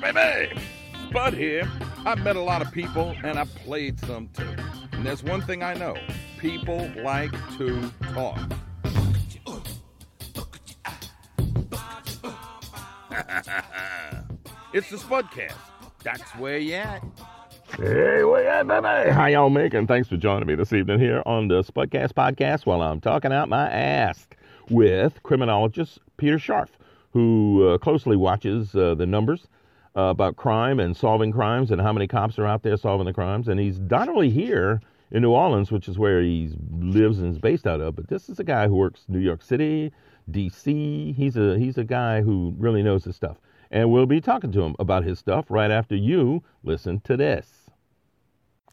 right, baby. Bud here. I've met a lot of people and I've played some too. And there's one thing I know people like to talk. it's the Spudcast. That's where you at. Hey, where at, baby? How y'all making? Thanks for joining me this evening here on the Spudcast podcast while I'm talking out my ass with criminologist Peter Scharf, who uh, closely watches uh, the numbers uh, about crime and solving crimes and how many cops are out there solving the crimes. And he's not only here in New Orleans, which is where he lives and is based out of, but this is a guy who works New York City, D.C. He's a he's a guy who really knows his stuff. And we'll be talking to him about his stuff right after you listen to this.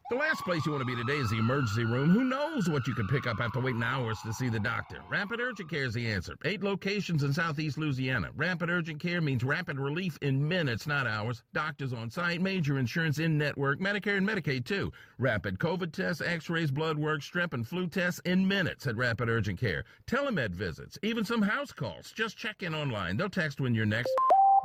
The last place you want to be today is the emergency room. Who knows what you could pick up after waiting hours to see the doctor? Rapid Urgent Care is the answer. Eight locations in southeast Louisiana. Rapid Urgent Care means rapid relief in minutes, not hours. Doctors on site, major insurance in network, Medicare and Medicaid too. Rapid COVID tests, x rays, blood work, strep and flu tests in minutes at Rapid Urgent Care. Telemed visits, even some house calls. Just check in online. They'll text when you're next.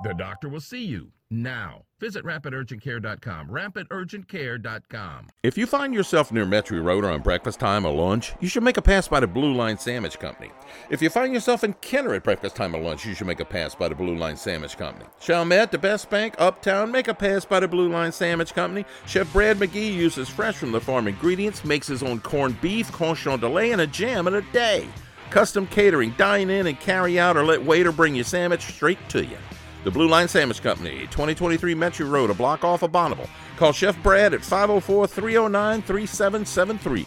The doctor will see you now. Visit rapidurgentcare.com. Rapidurgentcare.com. If you find yourself near Metairie Road or on breakfast time or lunch, you should make a pass by the Blue Line Sandwich Company. If you find yourself in Kenner at breakfast time or lunch, you should make a pass by the Blue Line Sandwich Company. Chalmette, the West Bank, uptown, make a pass by the Blue Line Sandwich Company. Chef Brad McGee uses fresh from the farm ingredients, makes his own corned beef, corn chantilly, and a jam in a day. Custom catering, dine in and carry out, or let Waitr bring your sandwich straight to you. The Blue Line Sandwich Company, 2023 Metairie Road, a block off of Bonnabel. Call Chef Brad at 504 309 3773.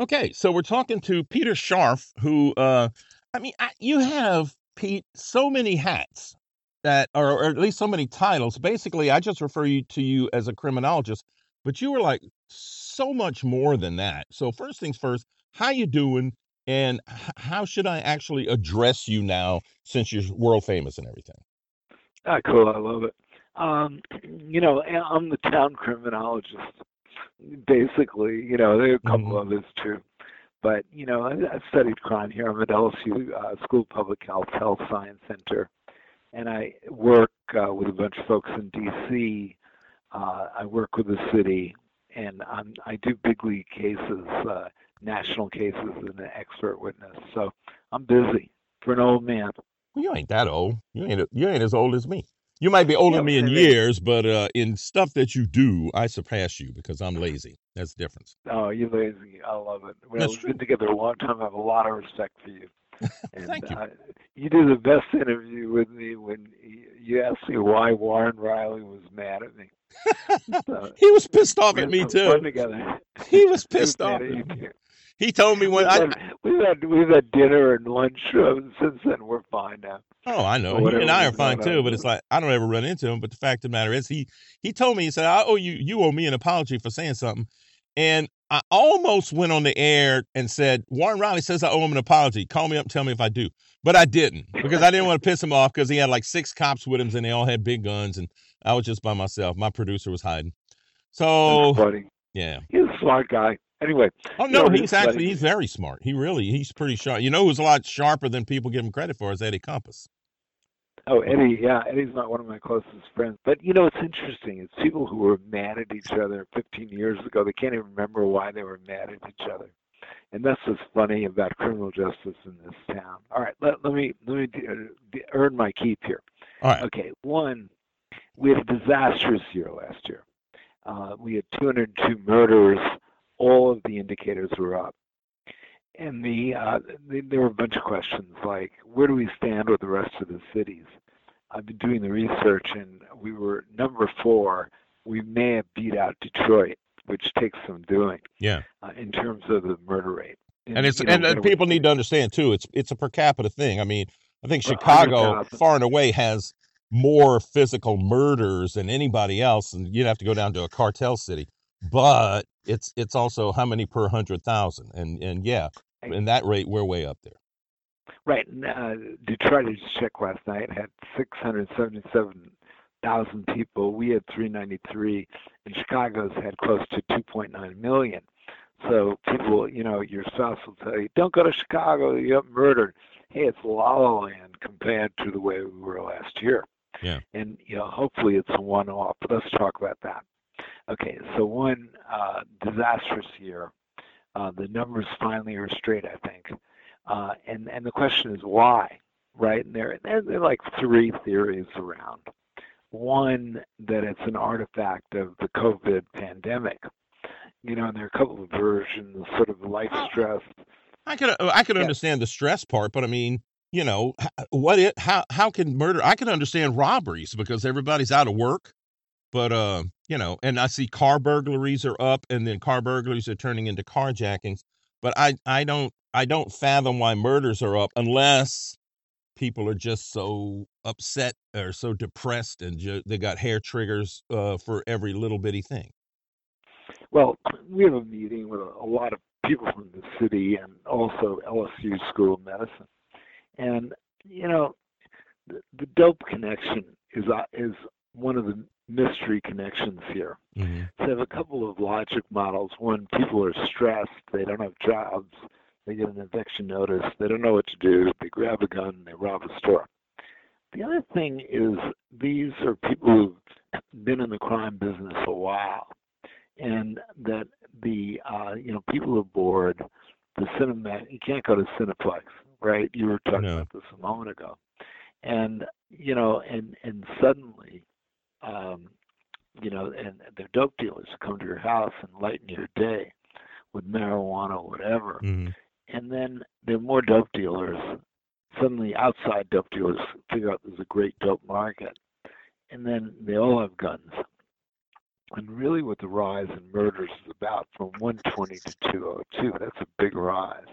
Okay, so we're talking to Peter Scharf, who, uh, I mean, I, you have, Pete, so many hats that, or, or at least so many titles. Basically, I just refer you to you as a criminologist, but you were like so much more than that. So first things first, how you doing, and h- how should I actually address you now since you're world famous and everything? Ah, cool. I love it. Um, you know, I'm the town criminologist, basically. You know, there are a couple Mhm. others too. But, you know, I, I studied crime here. I'm at LSU uh, School of Public Health, Health Science Center. And I work uh, with a bunch of folks in D.C. Uh, I work with the city, and I'm, I do big league cases, uh, national cases, and an expert witness. So I'm busy for an old man. Well, you ain't that old. You ain't you ain't as old as me. You might be older than me in years, but uh, in stuff that you do, I surpass you because I'm lazy. That's the difference. Oh, you're lazy. I love it. Well, That's we've true. been together a long time. I have a lot of respect for you. And, Thank you. Uh, you did the best interview with me when you, asked me why Warren Riley was mad at me. So, He was pissed off at me too. together. He was pissed off. At you at me. too. He told me when We've I. had, we've had we've had dinner and lunch uh, since then. We're fine now. Oh, I know. He and I are fine too, but it's like I don't ever run into him. But the fact of the matter is, he he told me he said, "I owe you. You owe me an apology for saying something," and I almost went on the air and said, "Warren Riley says I owe him an apology. Call me up, and tell me if I do." But I didn't because I didn't want to piss him off because he had like six cops with him and they all had big guns, and I was just by myself. My producer was hiding. So yeah. He's a smart guy. Anyway, Oh You no, know, he's actually he's very smart. He really he's pretty sharp. You know who's a lot sharper than people give him credit for is Eddie Compass. Oh, Eddie, yeah, Eddie's not one of my closest friends. But you know, it's interesting. It's people who were mad at each other 15 years ago. They can't even remember why they were mad at each other, and that's what's funny about criminal justice in this town. All right, let, let me let me uh, earn my keep here. All right. Okay, one, we had a disastrous year last year. Uh, we had 202 murders. All of the indicators were up. And the, uh, the there were a bunch of questions like, where do we stand with the rest of the cities? I've been doing the research, and we were number four. We may have beat out Detroit, which takes some doing Yeah. uh, in terms of the murder rate. And it's you know, and, and people need to understand too. It's it's a per capita thing. I mean, I think Chicago, far and away, has more physical murders than anybody else, and you'd have to go down to a cartel city. But it's it's also how many per hundred thousand, and and yeah, in that rate, we're way up there. Right. Uh, Detroit, I just checked last night, had 677,000 people. We had 393, and Chicago's had close to 2.9 million. So people, you know, your spouse will tell you, "Don't go to Chicago; you get murdered." Hey, it's la la land compared to the way we were last year. Yeah. And you know, hopefully it's a one-off. But let's talk about that. Okay, so one uh, disastrous year. Uh, the numbers finally are straight, I think. Uh, and and the question is why, right? And there, there there are like three theories around. One that it's an artifact of the COVID pandemic. You know, and there are a couple of versions, sort of life stress. I could I could Yeah. understand the stress part, but I mean, you know, what it how how can murder? I can understand robberies because everybody's out of work, but uh, you know, and I see car burglaries are up, and then car burglaries are turning into carjackings. But I I don't I don't fathom why murders are up unless people are just so upset or so depressed and ju- they got hair triggers uh, for every little bitty thing. Well, we have a meeting with a, lot of people from the city and also LSU School of Medicine. And you know, the, the dope connection is uh, is one of the mystery connections here. hmm So I have a couple of logic models. One, people are stressed, they don't have jobs, they get an eviction notice, they don't know what to do, they grab a gun, and they rob a store. The other thing is these are people who've been in the crime business a while, and that the uh, you know people are bored. The cinema you can't go to Cineplex, right? You were talking No. about this a moment ago, and you know, and and suddenly, um, you know, and they're dope dealers who come to your house and lighten your day with marijuana or whatever hmm and then there are more dope dealers. Suddenly, outside dope dealers figure out there's a great dope market, and then they all have guns. And really, what the rise in murders is about from 120 to 202, that's a big rise.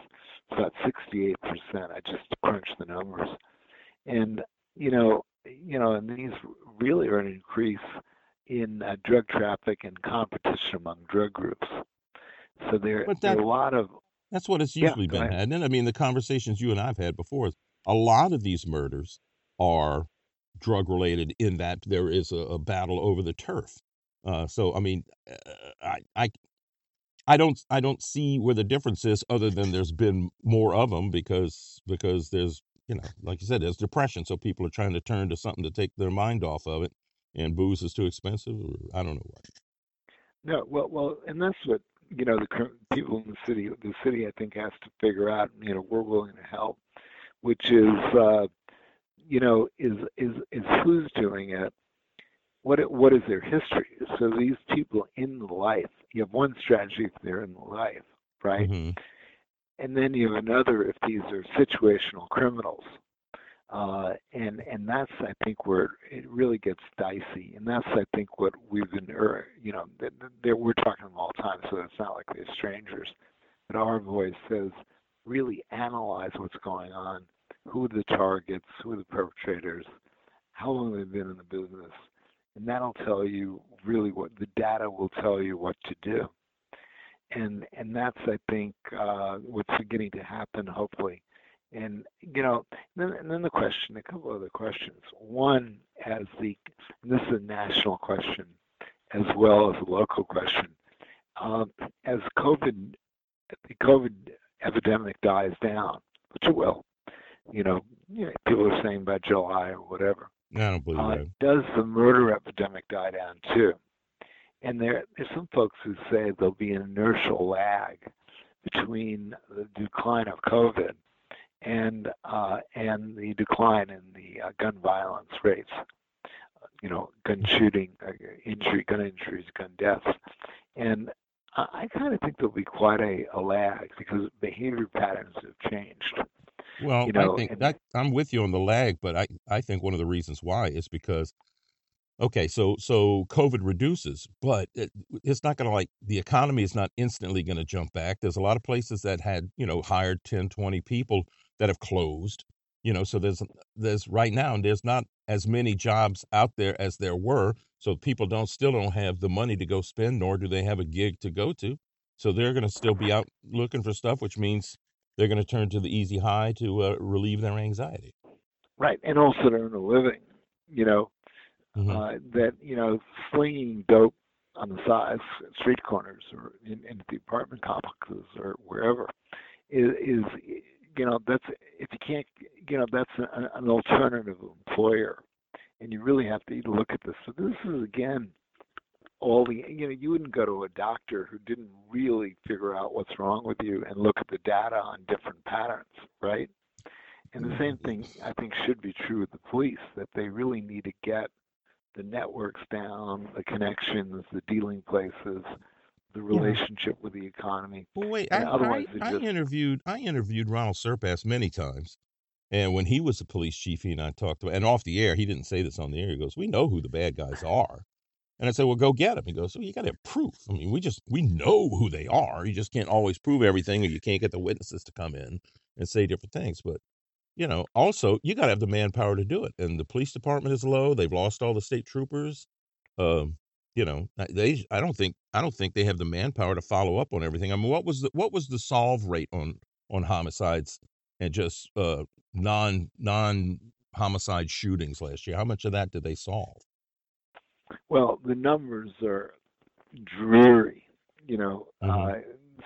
It's about 68%. I just crunched the numbers, and you know, you know, and these really are an increase in uh, drug traffic and competition among drug groups. So there, But there are a lot of That's what it's usually go been ahead. And I mean, the conversations you and I've had before a lot of these murders are drug related in that there is a, a battle over the turf. Uh, so I mean, uh, I, I I don't I don't see where the difference is other than there's been more of them because because there's you know like you said there's depression so people are trying to turn to something to take their mind off of it and booze is too expensive or I don't know what. No, well, well, and that's what you know the people in the city. The city, I think, has to figure out. You know, we're willing to help, which is, uh, you know, is is is who's doing it. What it- what is their history? So these people in life, you have one strategy if they're in life, right? hmm and then you have another if these are situational criminals. Uh, and and that's I think where it really gets dicey, and that's I think what we've been, er, you know, th- th- there we're talking all the time, so it's not like they're strangers. But our voice says really analyze what's going on, who are the targets, who are the perpetrators, how long they've been in the business, and that'll tell you really what the data will tell you what to do and and that's I think uh, what's beginning to happen. Hopefully, and you know, then and then the question, a couple of other questions. One, as the and this is a national question as well as a local question. Um, as COVID, the COVID epidemic dies down, which it will. You know, you know, people are saying by July or whatever. I don't believe Uh, that. does the murder epidemic die down too? And there, there's some folks who say there'll be an inertial lag between the decline of COVID and uh, and the decline in the uh, gun violence rates. You know, gun shooting, uh, injury, gun injuries, gun deaths, and I, I kind of think there'll be quite a, a lag because behavior patterns have changed. Well, you know, I think and- that I'm with you on the lag, but I, I think one of the reasons why is because, okay, so so COVID reduces, but it, it's not going to like the economy is not instantly going to jump back. There's a lot of places that had you know hired 10, 20 people that have closed. You know, so there's there's right now and there's not as many jobs out there as there were. So people don't still don't have the money to go spend, nor do they have a gig to go to. So they're going to still be out looking for stuff, which means they're going to turn to the easy high to uh, relieve their anxiety. Right, and also to earn a living. You know, Mhm. uh, that you know slinging dope on the sides, street corners, or in, in the apartment complexes, or wherever, is, is you know that's if you can't you know that's a, an alternative employer, and you really have to look at this. So this is again all the you know you wouldn't go to a doctor who didn't really figure out what's wrong with you and look at the data on different patterns, right? And the same thing I think should be true with the police that they really need to get the networks down, the connections, the dealing places, the relationship with the economy. Well, wait, And I, I, I just- interviewed I interviewed Ronald Serpas many times, and when he was the police chief, he and I talked about, and off the air, he didn't say this on the air. He goes, "We know who the bad guys are," and I said, "Well, go get them." He goes, "Well, you got to have proof. I mean, we just we know who they are. You just can't always prove everything, or you can't get the witnesses to come in and say different things." But you know, also you got to have the manpower to do it, and the police department is low. They've lost all the state troopers. Um, you know, they I don't think I don't think they have the manpower to follow up on everything. I mean, what was the what was the solve rate on on homicides and just uh non non homicide shootings last year? How much of that did they solve? Well, the numbers are dreary, you know. Uh,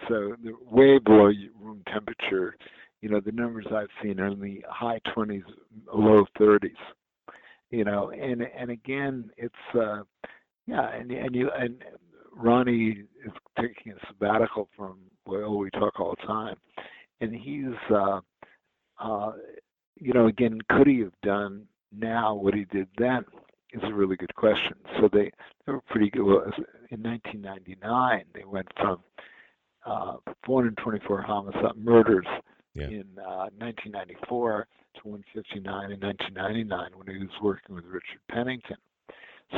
so they're way below room temperature. You know, the numbers I've seen are in the high 20s, low 30s. You know, and and again, it's uh, yeah, and and you and Ronnie is taking a sabbatical from well, we talk all the time, and he's uh, uh, you know, again, could he have done now what he did then? Is a really good question. So they they were pretty good. In 1999, they went from uh, 424 homicide murders Yeah. in uh, 1994 to 159 in 1999 when he was working with Richard Pennington.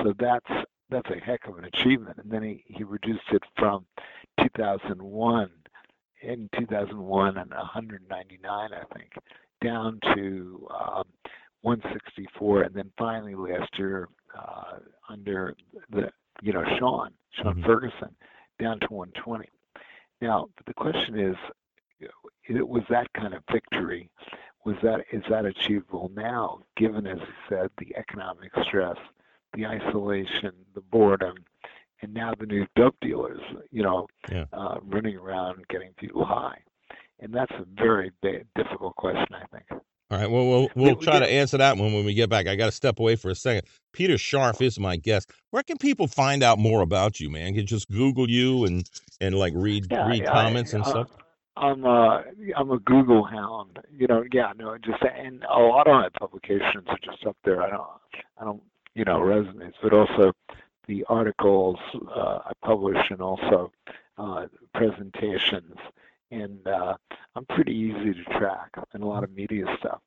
So that's that's a heck of an achievement. And then he, he reduced it from 2001 in 2001 and 199, I think, down to um, 164, and then finally last year uh, under the you know Sean Sean Mhm. Ferguson down to 120. Now the question is, it was that kind of victory. Was that is that achievable now, given as you said the economic stress, the isolation, the boredom, and now the new dope dealers, you know, Yeah. uh, running around getting people high, and that's a very big, difficult question, I think. All right. Well, we'll we'll try to answer that one when we get back. I got to step away for a second. Peter Scharf is my guest. Where can people find out more about you, man? Can you just Google you and and like read Yeah, read I- comments and uh, stuff? I'm a I'm a Google hound. You know, yeah, no, just and a lot of my publications are just up there. I don't I don't you know resumes, but also the articles uh, I publish and also uh, presentations. And uh, I'm pretty easy to track and a lot of media stuff.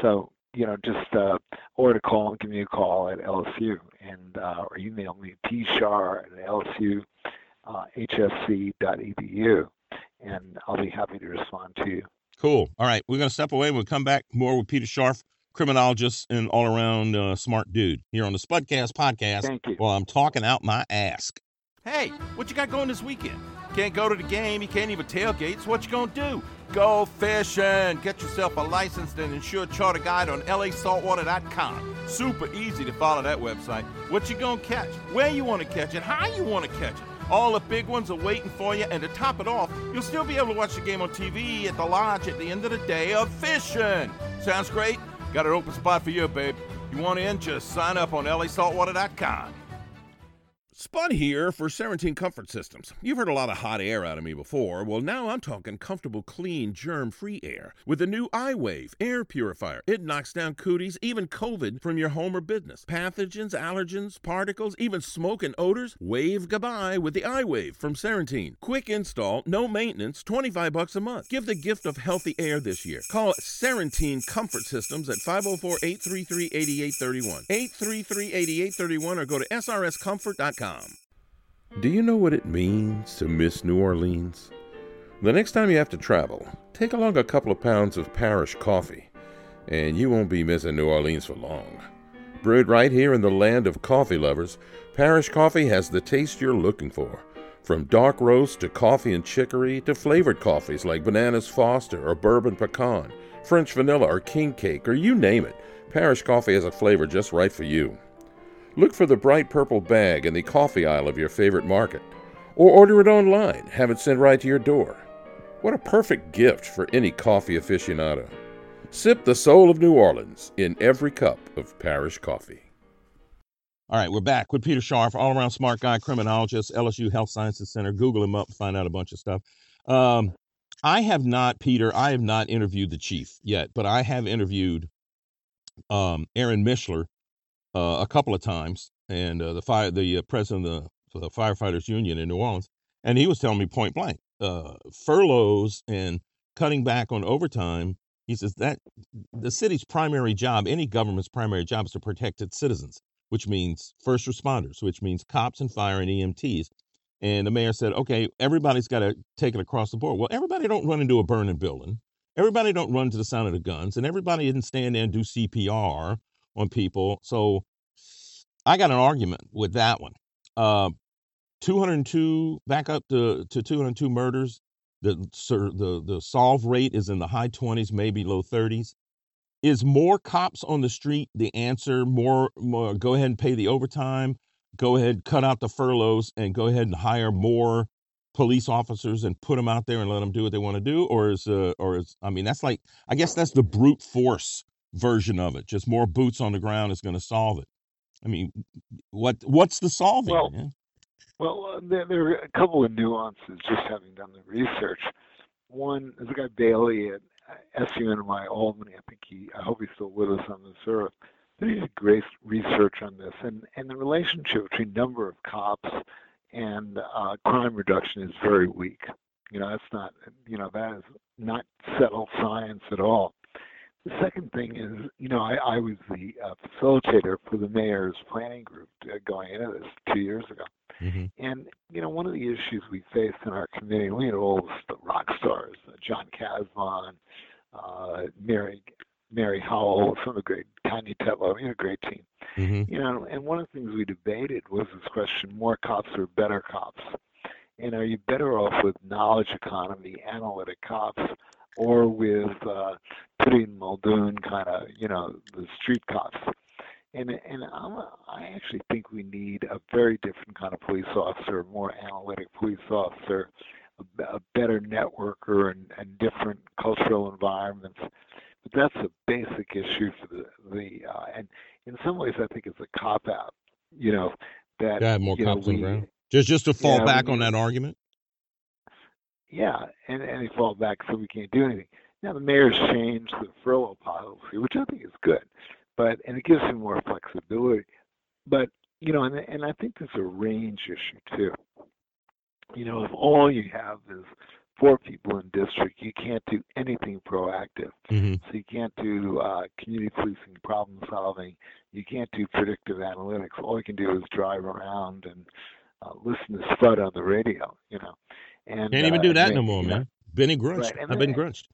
So you know, just uh, or to call and give me a call at LSU and uh, or email me pshar at LSU uh, hsc.edu and I'll be happy to respond to you. Cool. All right. We're gonna step away. We'll come back more with Peter Scharf, criminologist and all around uh, smart dude here on the Spudcast podcast. Thank you. While I'm talking out my ass. Hey, what you got going this weekend? Can't go to the game, you can't even tailgate, so what you gonna do? Go fishing! Get yourself a licensed and insured charter guide on lasaltwater.com. Super easy to follow that website. What you gonna catch? Where you wanna catch it? How you wanna catch it? All the big ones are waiting for you, and to top it off, you'll still be able to watch the game on TV at the lodge at the end of the day of fishing. Sounds great? Got an open spot for you, babe. You want in? Just sign up on lasaltwater.com. Spud here for Serentine Comfort Systems. You've heard a lot of hot air out of me before. Well, now I'm talking comfortable, clean, germ-free air with the new iWave air purifier. It knocks down cooties, even COVID, from your home or business. Pathogens, allergens, particles, even smoke and odors. Wave goodbye with the iWave from Serentine. Quick install, no maintenance, 25 bucks a month. Give the gift of healthy air this year. Call Serentine Comfort Systems at 504-833-8831. 833-8831 or go to srscomfort.com. Do you know what it means to miss New Orleans? The next time you have to travel, take along a couple of pounds of parish coffee. and you won't be missing New Orleans for long. Brewed right here in the land of coffee lovers, Parish Coffee has the taste you're looking for. From dark roast to coffee and chicory to flavored coffees like Bananas Foster or Bourbon Pecan, French Vanilla or King Cake, or you name it, Parish Coffee has a flavor just right for you. Look for the bright purple bag in the coffee aisle of your favorite market, or order it online, have it sent right to your door. What a perfect gift for any coffee aficionado. Sip the soul of New Orleans in every cup of Parish Coffee. All right, we're back with Peter Scharf, all around smart guy, criminologist, LSU Health Sciences Center. Google him up, find out a bunch of stuff. Um, I have not, Peter, I have not interviewed the chief yet, but I have interviewed um, Aaron Mischler uh, a couple of times, and uh, the fire, the uh, president of the, the, firefighters union in New Orleans, and he was telling me point blank, uh, furloughs and cutting back on overtime. He says that the city's primary job, any government's primary job, is to protect its citizens which means first responders, which means cops and fire and EMTs. And the mayor said, okay, everybody's got to take it across the board. Well, everybody don't run into a burning building. Everybody don't run to the sound of the guns, and everybody didn't stand there and do CPR on people. So I got an argument with that one. Uh, 202 back up to, to 202 murders. The, sir, the the solve rate is in the high 20s, maybe low 30s. Is more cops on the street the answer? More, more go ahead and pay the overtime, go ahead, cut out the furloughs, and go ahead and hire more police officers and put them out there and let them do what they want to do, or is uh, or is I mean that's like I guess that's the brute force version of it. Just more boots on the ground is going to solve it. I mean, what what's the solving? Well, well, uh, there, there, are a couple of nuances just having done the research. One, there's a guy Bayley at SUNY Albany. I think he, I hope he's still with us on this earth. But he did great research on this, and and the relationship between number of cops and uh, crime reduction is very weak. You know, that's not, you know, that is not settled science at all. The second thing is, you know, I, I was the uh, facilitator for the mayor's planning group uh, going into this two years ago. Mm-hmm. And, you know, one of the issues we faced in our committee, we had all the rock stars, uh, John Casbon, uh, Mary Mary Howell, some of the great Tania Tetlow, you know, great team. Mm-hmm. You know, and one of the things we debated was this question: more cops or better cops? And are you better off with knowledge economy, analytic cops, or with uh, putting Muldoon kind of, you know, the street cops? And and I'm I actually think we need a very different kind of police officer, a more analytic police officer, a, a better networker, and, and different cultural environments. But that's a basic issue for the the uh, and in some ways I think it's a cop out. You know that yeah, more cops know, we, around. Just just to fall yeah, back we, on that argument. Yeah, and and they fall back so we can't do anything. Now the mayor's changed the furlough policy, which I think is good, but and it gives him more flexibility. But you know, and and I think there's a range issue too. You know, if all you have is four people in district, you can't do anything proactive. Mm-hmm. So you can't do uh, community policing, problem solving. You can't do predictive analytics. All you can do is drive around and uh, listen to Spud on the radio. You know, and can't even uh, do that then, no more, man. Know, Benny Grunched. right, I've been grunched.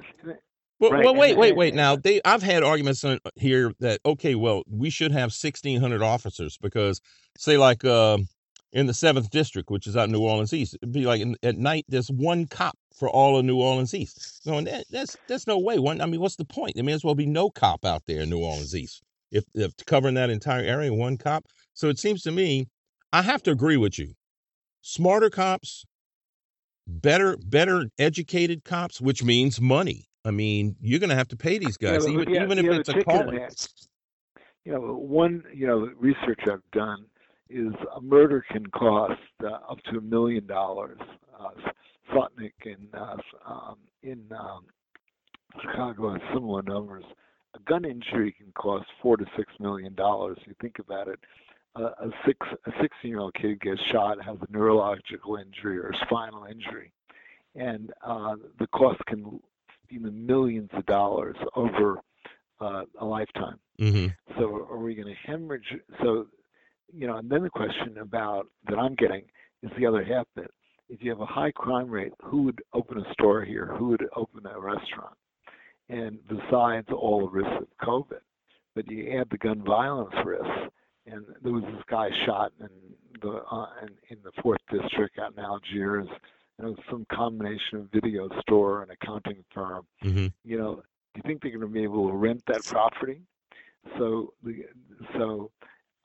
Well, right, well, wait, wait, wait. Now, they, I've had arguments on here that okay, well, we should have sixteen hundred officers because, say, like uh, in the seventh district, which is out in New Orleans East, it'd be like in, at night there's one cop for all of New Orleans East. No, that, that's that's no way. One, I mean, what's the point? There may as well be no cop out there in New Orleans East if if covering that entire area, one cop. So it seems to me, I have to agree with you. Smarter cops, better better educated cops, which means money. I mean, you're going to have to pay these guys, yeah, even yeah, even if it's a calling. You know, one you know research I've done is a murder can cost uh, up to a million dollars. Uh, Slotnick in uh, um, in um, Chicago has similar numbers. A gun injury can cost four to six million dollars. You think about it. A six a sixteen year old kid gets shot, has a neurological injury or a spinal injury, and uh, the cost can be in the millions of dollars over uh, a lifetime. Mm-hmm. So are we going to hemorrhage? So you know, and then the question about that I'm getting is the other half that. If you have a high crime rate, who would open a store here? Who would open a restaurant? and besides all the risks of COVID. But you add the gun violence risks, and there was this guy shot in the uh, in, in the fourth district out in Algiers, and it was some combination of video store and accounting firm. Mm-hmm. You know, do you think they're going to be able to rent that property? So the so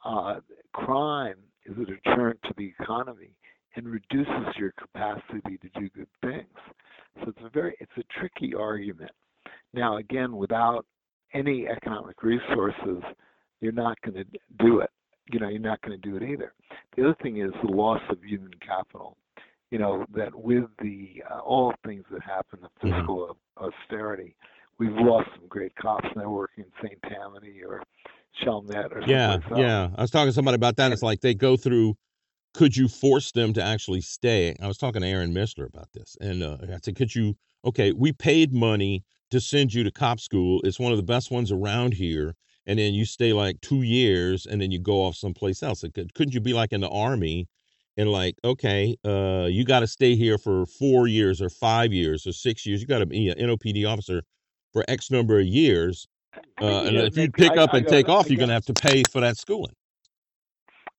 uh, crime is a deterrent to the economy and reduces your capacity to do good things. So it's a very it's a tricky argument. Now again, without any economic resources, you're not going to do it. You know, you're not going to do it either. The other thing is the loss of human capital. You know that with the uh, all things that happen, the Mhm. fiscal austerity, we've lost some great cops now working in St. Tammany or Chalmette or Yeah, else. yeah. I was talking to somebody about that. It's like they go through. Could you force them to actually stay? I was talking to Aaron Mischler about this, and uh, I said, "Could you? Okay, we paid money to send you to cop school. It's one of the best ones around here, and then you stay like two years, and then you go off someplace else. Could- couldn't you be like in the army, and like, okay, uh, you got to stay here for four years or five years or six years. You got to be an NOPD officer for X number of years." Uh, and Yeah, if you pick I- up I and go- take off, you're gonna have to pay for that schooling.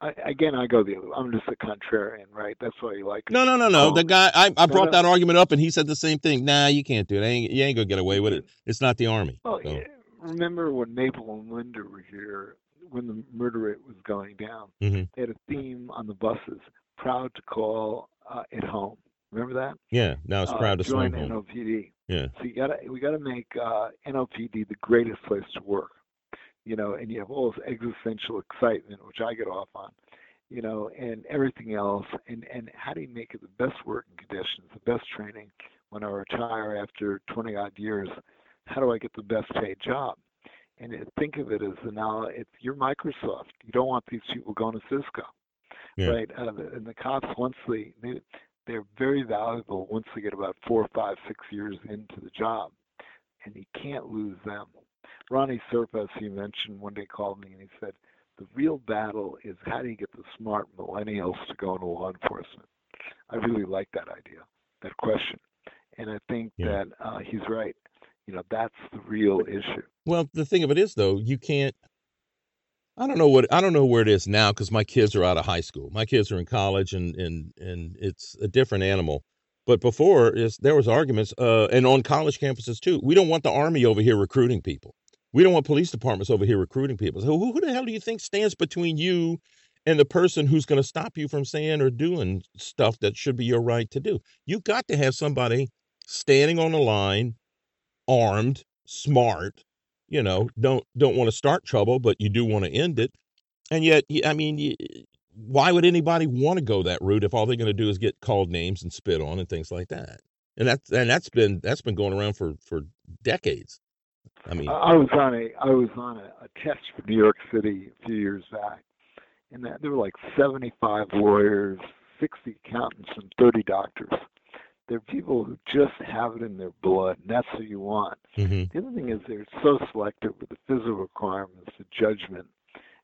I, again, I go the other. I'm just a contrarian, right? That's why you like. No, no, no, no. Oh. The guy I, I brought no. that argument up, and he said the same thing. Nah, you can't do it. Ain't, you ain't gonna get away with it. It's not the army. Well, So, yeah, remember when Maple and Linda were here, when the murder rate was going down, Mhm. they had a theme on the buses: proud to call uh, it home. Remember that? yeah. Now it's Uh, proud to join home. NOPD. Yeah. So you gotta we gotta make uh, NOPD the greatest place to work. You know, and you have all this existential excitement, which I get off on. You know, and everything else, and and how do you make it the best working conditions, the best training? When I retire after 20 odd years, how do I get the best paid job? And it, think of it as the now it's you're Microsoft. You don't want these people going to Cisco, Yeah. right? Uh, and the cops once they, they they're very valuable once they get about four, five, six years into the job, and you can't lose them. Ronnie Serpas, he mentioned one day called me and he said, the real battle is how do you get the smart millennials to go into law enforcement? I really like that idea, that question, and I think Yeah. that uh, he's right. You know, that's the real issue. Well, the thing of it is, though, you can't. I don't know what I don't know where it is now because my kids are out of high school. My kids are in college, and and and it's a different animal. But before is there was arguments, uh, and on college campuses too. We don't want the army over here recruiting people. We don't want police departments over here recruiting people. So who, who the hell do you think stands between you and the person who's going to stop you from saying or doing stuff that should be your right to do? You got to have somebody standing on the line, armed, smart, you know don't don't want to start trouble but you do want to end it. And yet I mean why would anybody want to go that route if all they're going to do is get called names and spit on and things like that? And that's and that's been that's been going around for for decades i mean. I was on a I was on a, a test for New York City a few years back, and that, there were like 75 lawyers, 60 accountants, and 30 doctors. They're people who just have it in their blood, and that's who you want. mhm, The other thing is they're so selective with the physical requirements, the judgment.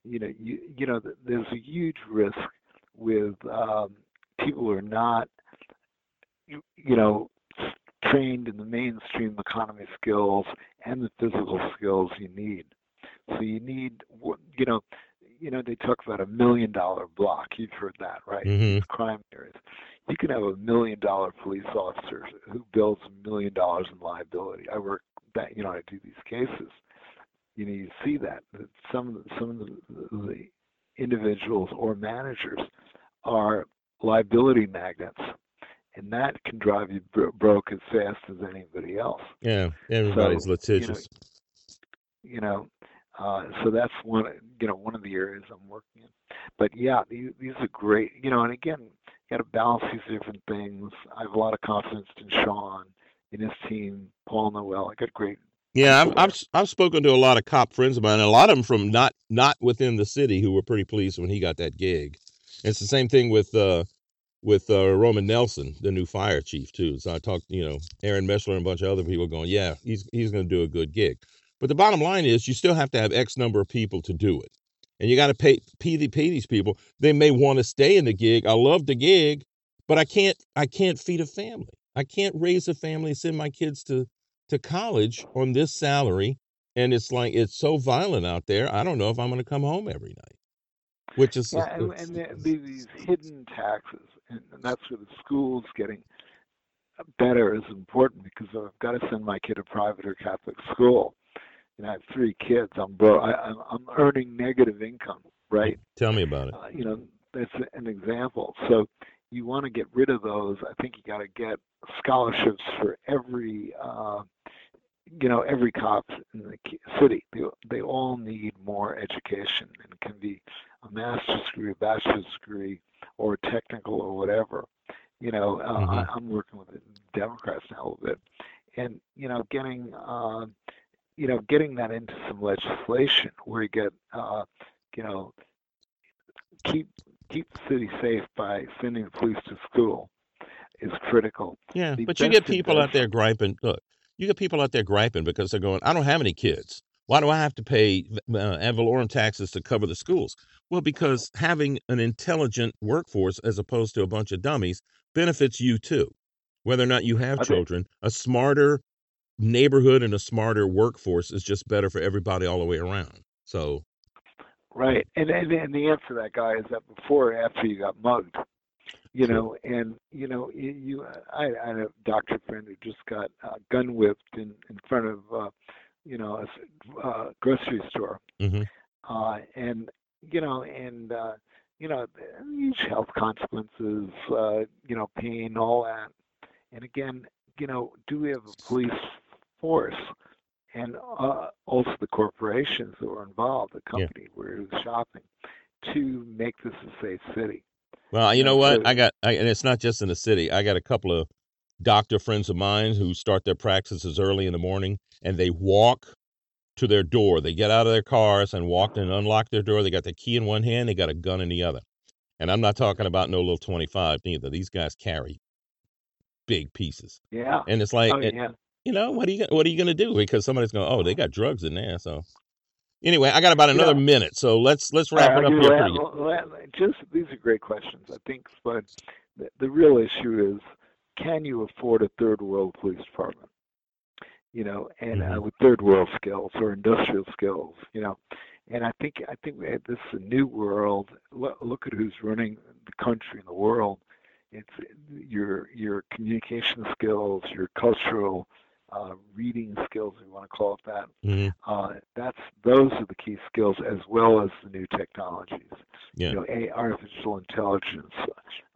You know, you you know, there's a huge risk with um, people who are not, you, you know, trained in the mainstream economy skills and the physical skills you need. So you need, you know, you know, they talk about a million dollar block. You've heard that, right? mhm. Crime areas. You can have a million dollar police officer who builds a million dollars in liability. I work that, you know, I do these cases. You know, you see that that some of the, some of the, the individuals or managers are liability magnets, and that can drive you bro- broke as fast as anybody else. yeah everybody's So, litigious You know, uh, so that's one, you know, one of the areas I'm working in. But yeah, these, these are great. You know, and again, you got to balance these different things. I have a lot of confidence in Sean, in his team, Paul Noel. I got great. Yeah, I've, I've I've spoken to a lot of cop friends of mine, and a lot of them from not not within the city who were pretty pleased when he got that gig. It's the same thing with uh with uh, Roman Nelson, the new fire chief too. So I talked, you know, Aaron Mischler and a bunch of other people going, yeah, he's he's going to do a good gig. But the bottom line is, you still have to have X number of people to do it, and you got to pay pay, pay these people. They may want to stay in the gig. I love the gig, but I can't I can't feed a family. I can't raise a family, send my kids to to college on this salary, and it's like it's so violent out there. I don't know if I'm going to come home every night. Which is yeah, and, and the, these hidden taxes, and, and that's where the schools getting better is important because I've got to send my kid to private or Catholic school. And I have three kids. I'm bro. I, I'm, I'm earning negative income, right? Tell me about it. Uh, you know, that's an example. So you want to get rid of those. I think you got to get scholarships for every, uh, you know, every cop in the city. They, they all need more education, and it can be a master's degree, a bachelor's degree, or technical or whatever. You know, uh, mm-hmm. I, I'm working with the Democrats now a little bit, and you know, getting, uh, you know, getting that into some legislation where you get, uh, you know, keep keep the city safe by sending the police to school is critical. Yeah, the but you get people out there griping. Look, you get people out there griping because they're going, I don't have any kids. Why do I have to pay uh, ad valorem taxes to cover the schools? Well, because having an intelligent workforce as opposed to a bunch of dummies benefits you too. Whether or not you have okay. children, a smarter neighborhood and a smarter workforce is just better for everybody all the way around. So Right, and, and and the answer to that guy is that before or after you got mugged, you know, and you know, you, I, I had a doctor friend who just got uh, gun whipped in in front of, uh, you know, a uh, grocery store, mm-hmm. uh, and you know, and uh, you know, huge health consequences, uh, you know, pain, all that, and again, you know, do we have a police force? and uh, also the corporations that were involved, the company yeah. where he was shopping, to make this a safe city. Well, you know what? I got, I, and it's not just in the city. I got a couple of doctor friends of mine who start their practices early in the morning, and they walk to their door. They get out of their cars and walk and unlock their door. They got the key in one hand, they got a gun in the other. And I'm not talking about no little 25 neither. These guys carry big pieces. Yeah. And it's like, oh, yeah you know what are you what are you going to do? Because somebody's going oh they got drugs in there so anyway i got about another yeah. minute so let's let's wrap uh, it up here just these are great questions i think but the, the real issue is can you afford a third world police department? You know and uh, mm-hmm. uh, with third world skills or industrial skills you know and i think i think this is a new world look, look at who's running the country and the world. It's your your communication skills your cultural uh, reading skills, if you want to call it that. Mm-hmm. Uh, that's those are the key skills, as well as the new technologies. Yeah. You know, a, artificial intelligence.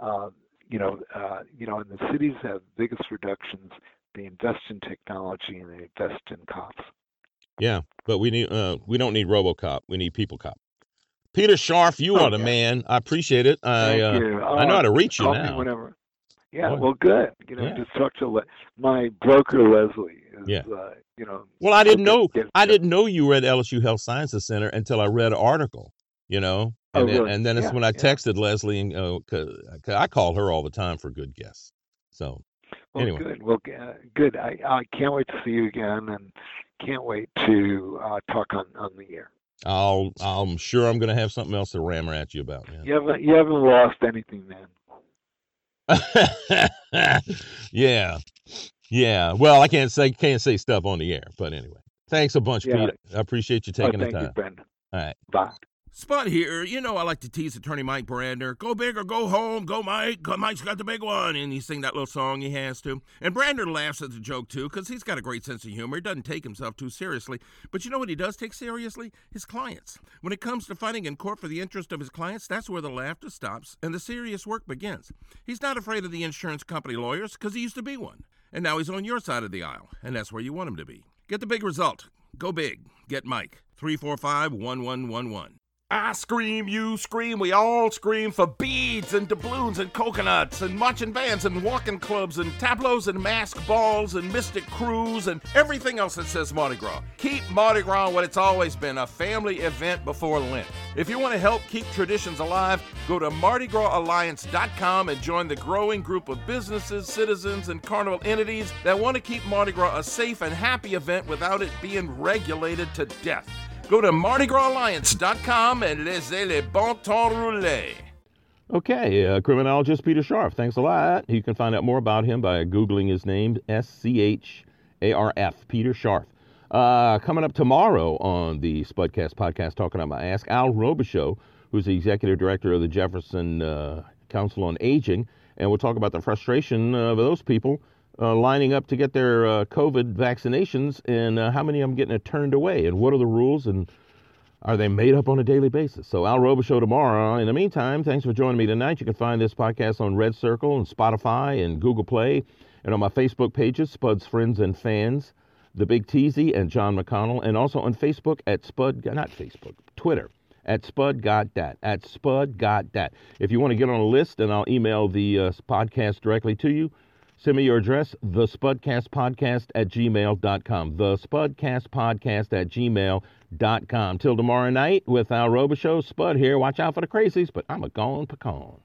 Uh, you know, uh, you know, and the cities have biggest reductions. They invest in technology and they invest in cops. Yeah, but we need uh, we don't need RoboCop. We need People Cop. Peter Scharf, you oh, are the yeah. man. I appreciate it. I uh, I know how to reach you now. whenever. Yeah, well, good. You know, yeah. just talk to Le- my broker Leslie. Is, yeah. Uh, you know. Well, I didn't know. I didn't know you were at LSU Health Sciences Center until I read an article. You know, oh, and oh, then, really? and then it's yeah, when I yeah. texted Leslie and uh, cause, cause I call her all the time for good guests. So. Well, anyway. good. Well, uh, good. I, I can't wait to see you again, and can't wait to uh, talk on on the air. I'll. I'm sure I'm going to have something else to rammer at you about, man. You haven't. You haven't lost anything, man. yeah, yeah. Well, I can't say can't say stuff on the air, but anyway. Thanks a bunch, yeah. Pete. I appreciate you taking oh, the time. You. All right. Bye. Spud here. You know I like to tease attorney Mike Brandner. Go big or go home. Go Mike. Mike's got the big one. And he sing that little song he has to. And Brandner laughs at the joke too because he's got a great sense of humor. He doesn't take himself too seriously. But you know what he does take seriously? His clients. When it comes to fighting in court for the interest of his clients, that's where the laughter stops and the serious work begins. He's not afraid of the insurance company lawyers because he used to be one. And now he's on your side of the aisle. And that's where you want him to be. Get the big result. Go big. Get Mike. 345 1111. I scream, you scream, we all scream for beads and doubloons and coconuts and marching bands and walking clubs and tableaus and mask balls and mystic crews and everything else that says Mardi Gras. Keep Mardi Gras what it's always been a family event before Lent. If you want to help keep traditions alive, go to MardiGrasAlliance.com and join the growing group of businesses, citizens, and carnival entities that want to keep Mardi Gras a safe and happy event without it being regulated to death. Go to MardiGrasAlliance.com and laissez les bon temps rouler. Okay, uh, criminologist Peter Scharf, thanks a lot. You can find out more about him by Googling his name, S C H A R F, Peter Scharf. Uh, coming up tomorrow on the Spudcast podcast, talking about my Ask Al Robichaux, who's the executive director of the Jefferson uh, Council on Aging, and we'll talk about the frustration of those people uh, lining up to get their uh, COVID vaccinations and uh, how many of them getting turned away, and what are the rules and are they made up on a daily basis? So Al Robichaux tomorrow. In the meantime, thanks for joining me tonight. You can find this podcast on Red Circle and Spotify and Google Play and on my Facebook pages, Spud's Friends and Fans, The Big Teasy and John McConnell, and also on Facebook at Spud, not Facebook, Twitter at Spud Got Dat, at Spud Got Dat. If you want to get on a list, and I'll email the uh, podcast directly to you, Send me your address, the spudcastpodcast at gmail.com. The spudcastpodcast at gmail.com. Till tomorrow night with Al Robichaux, Spud here. Watch out for the crazies, but I'm a gone pecan.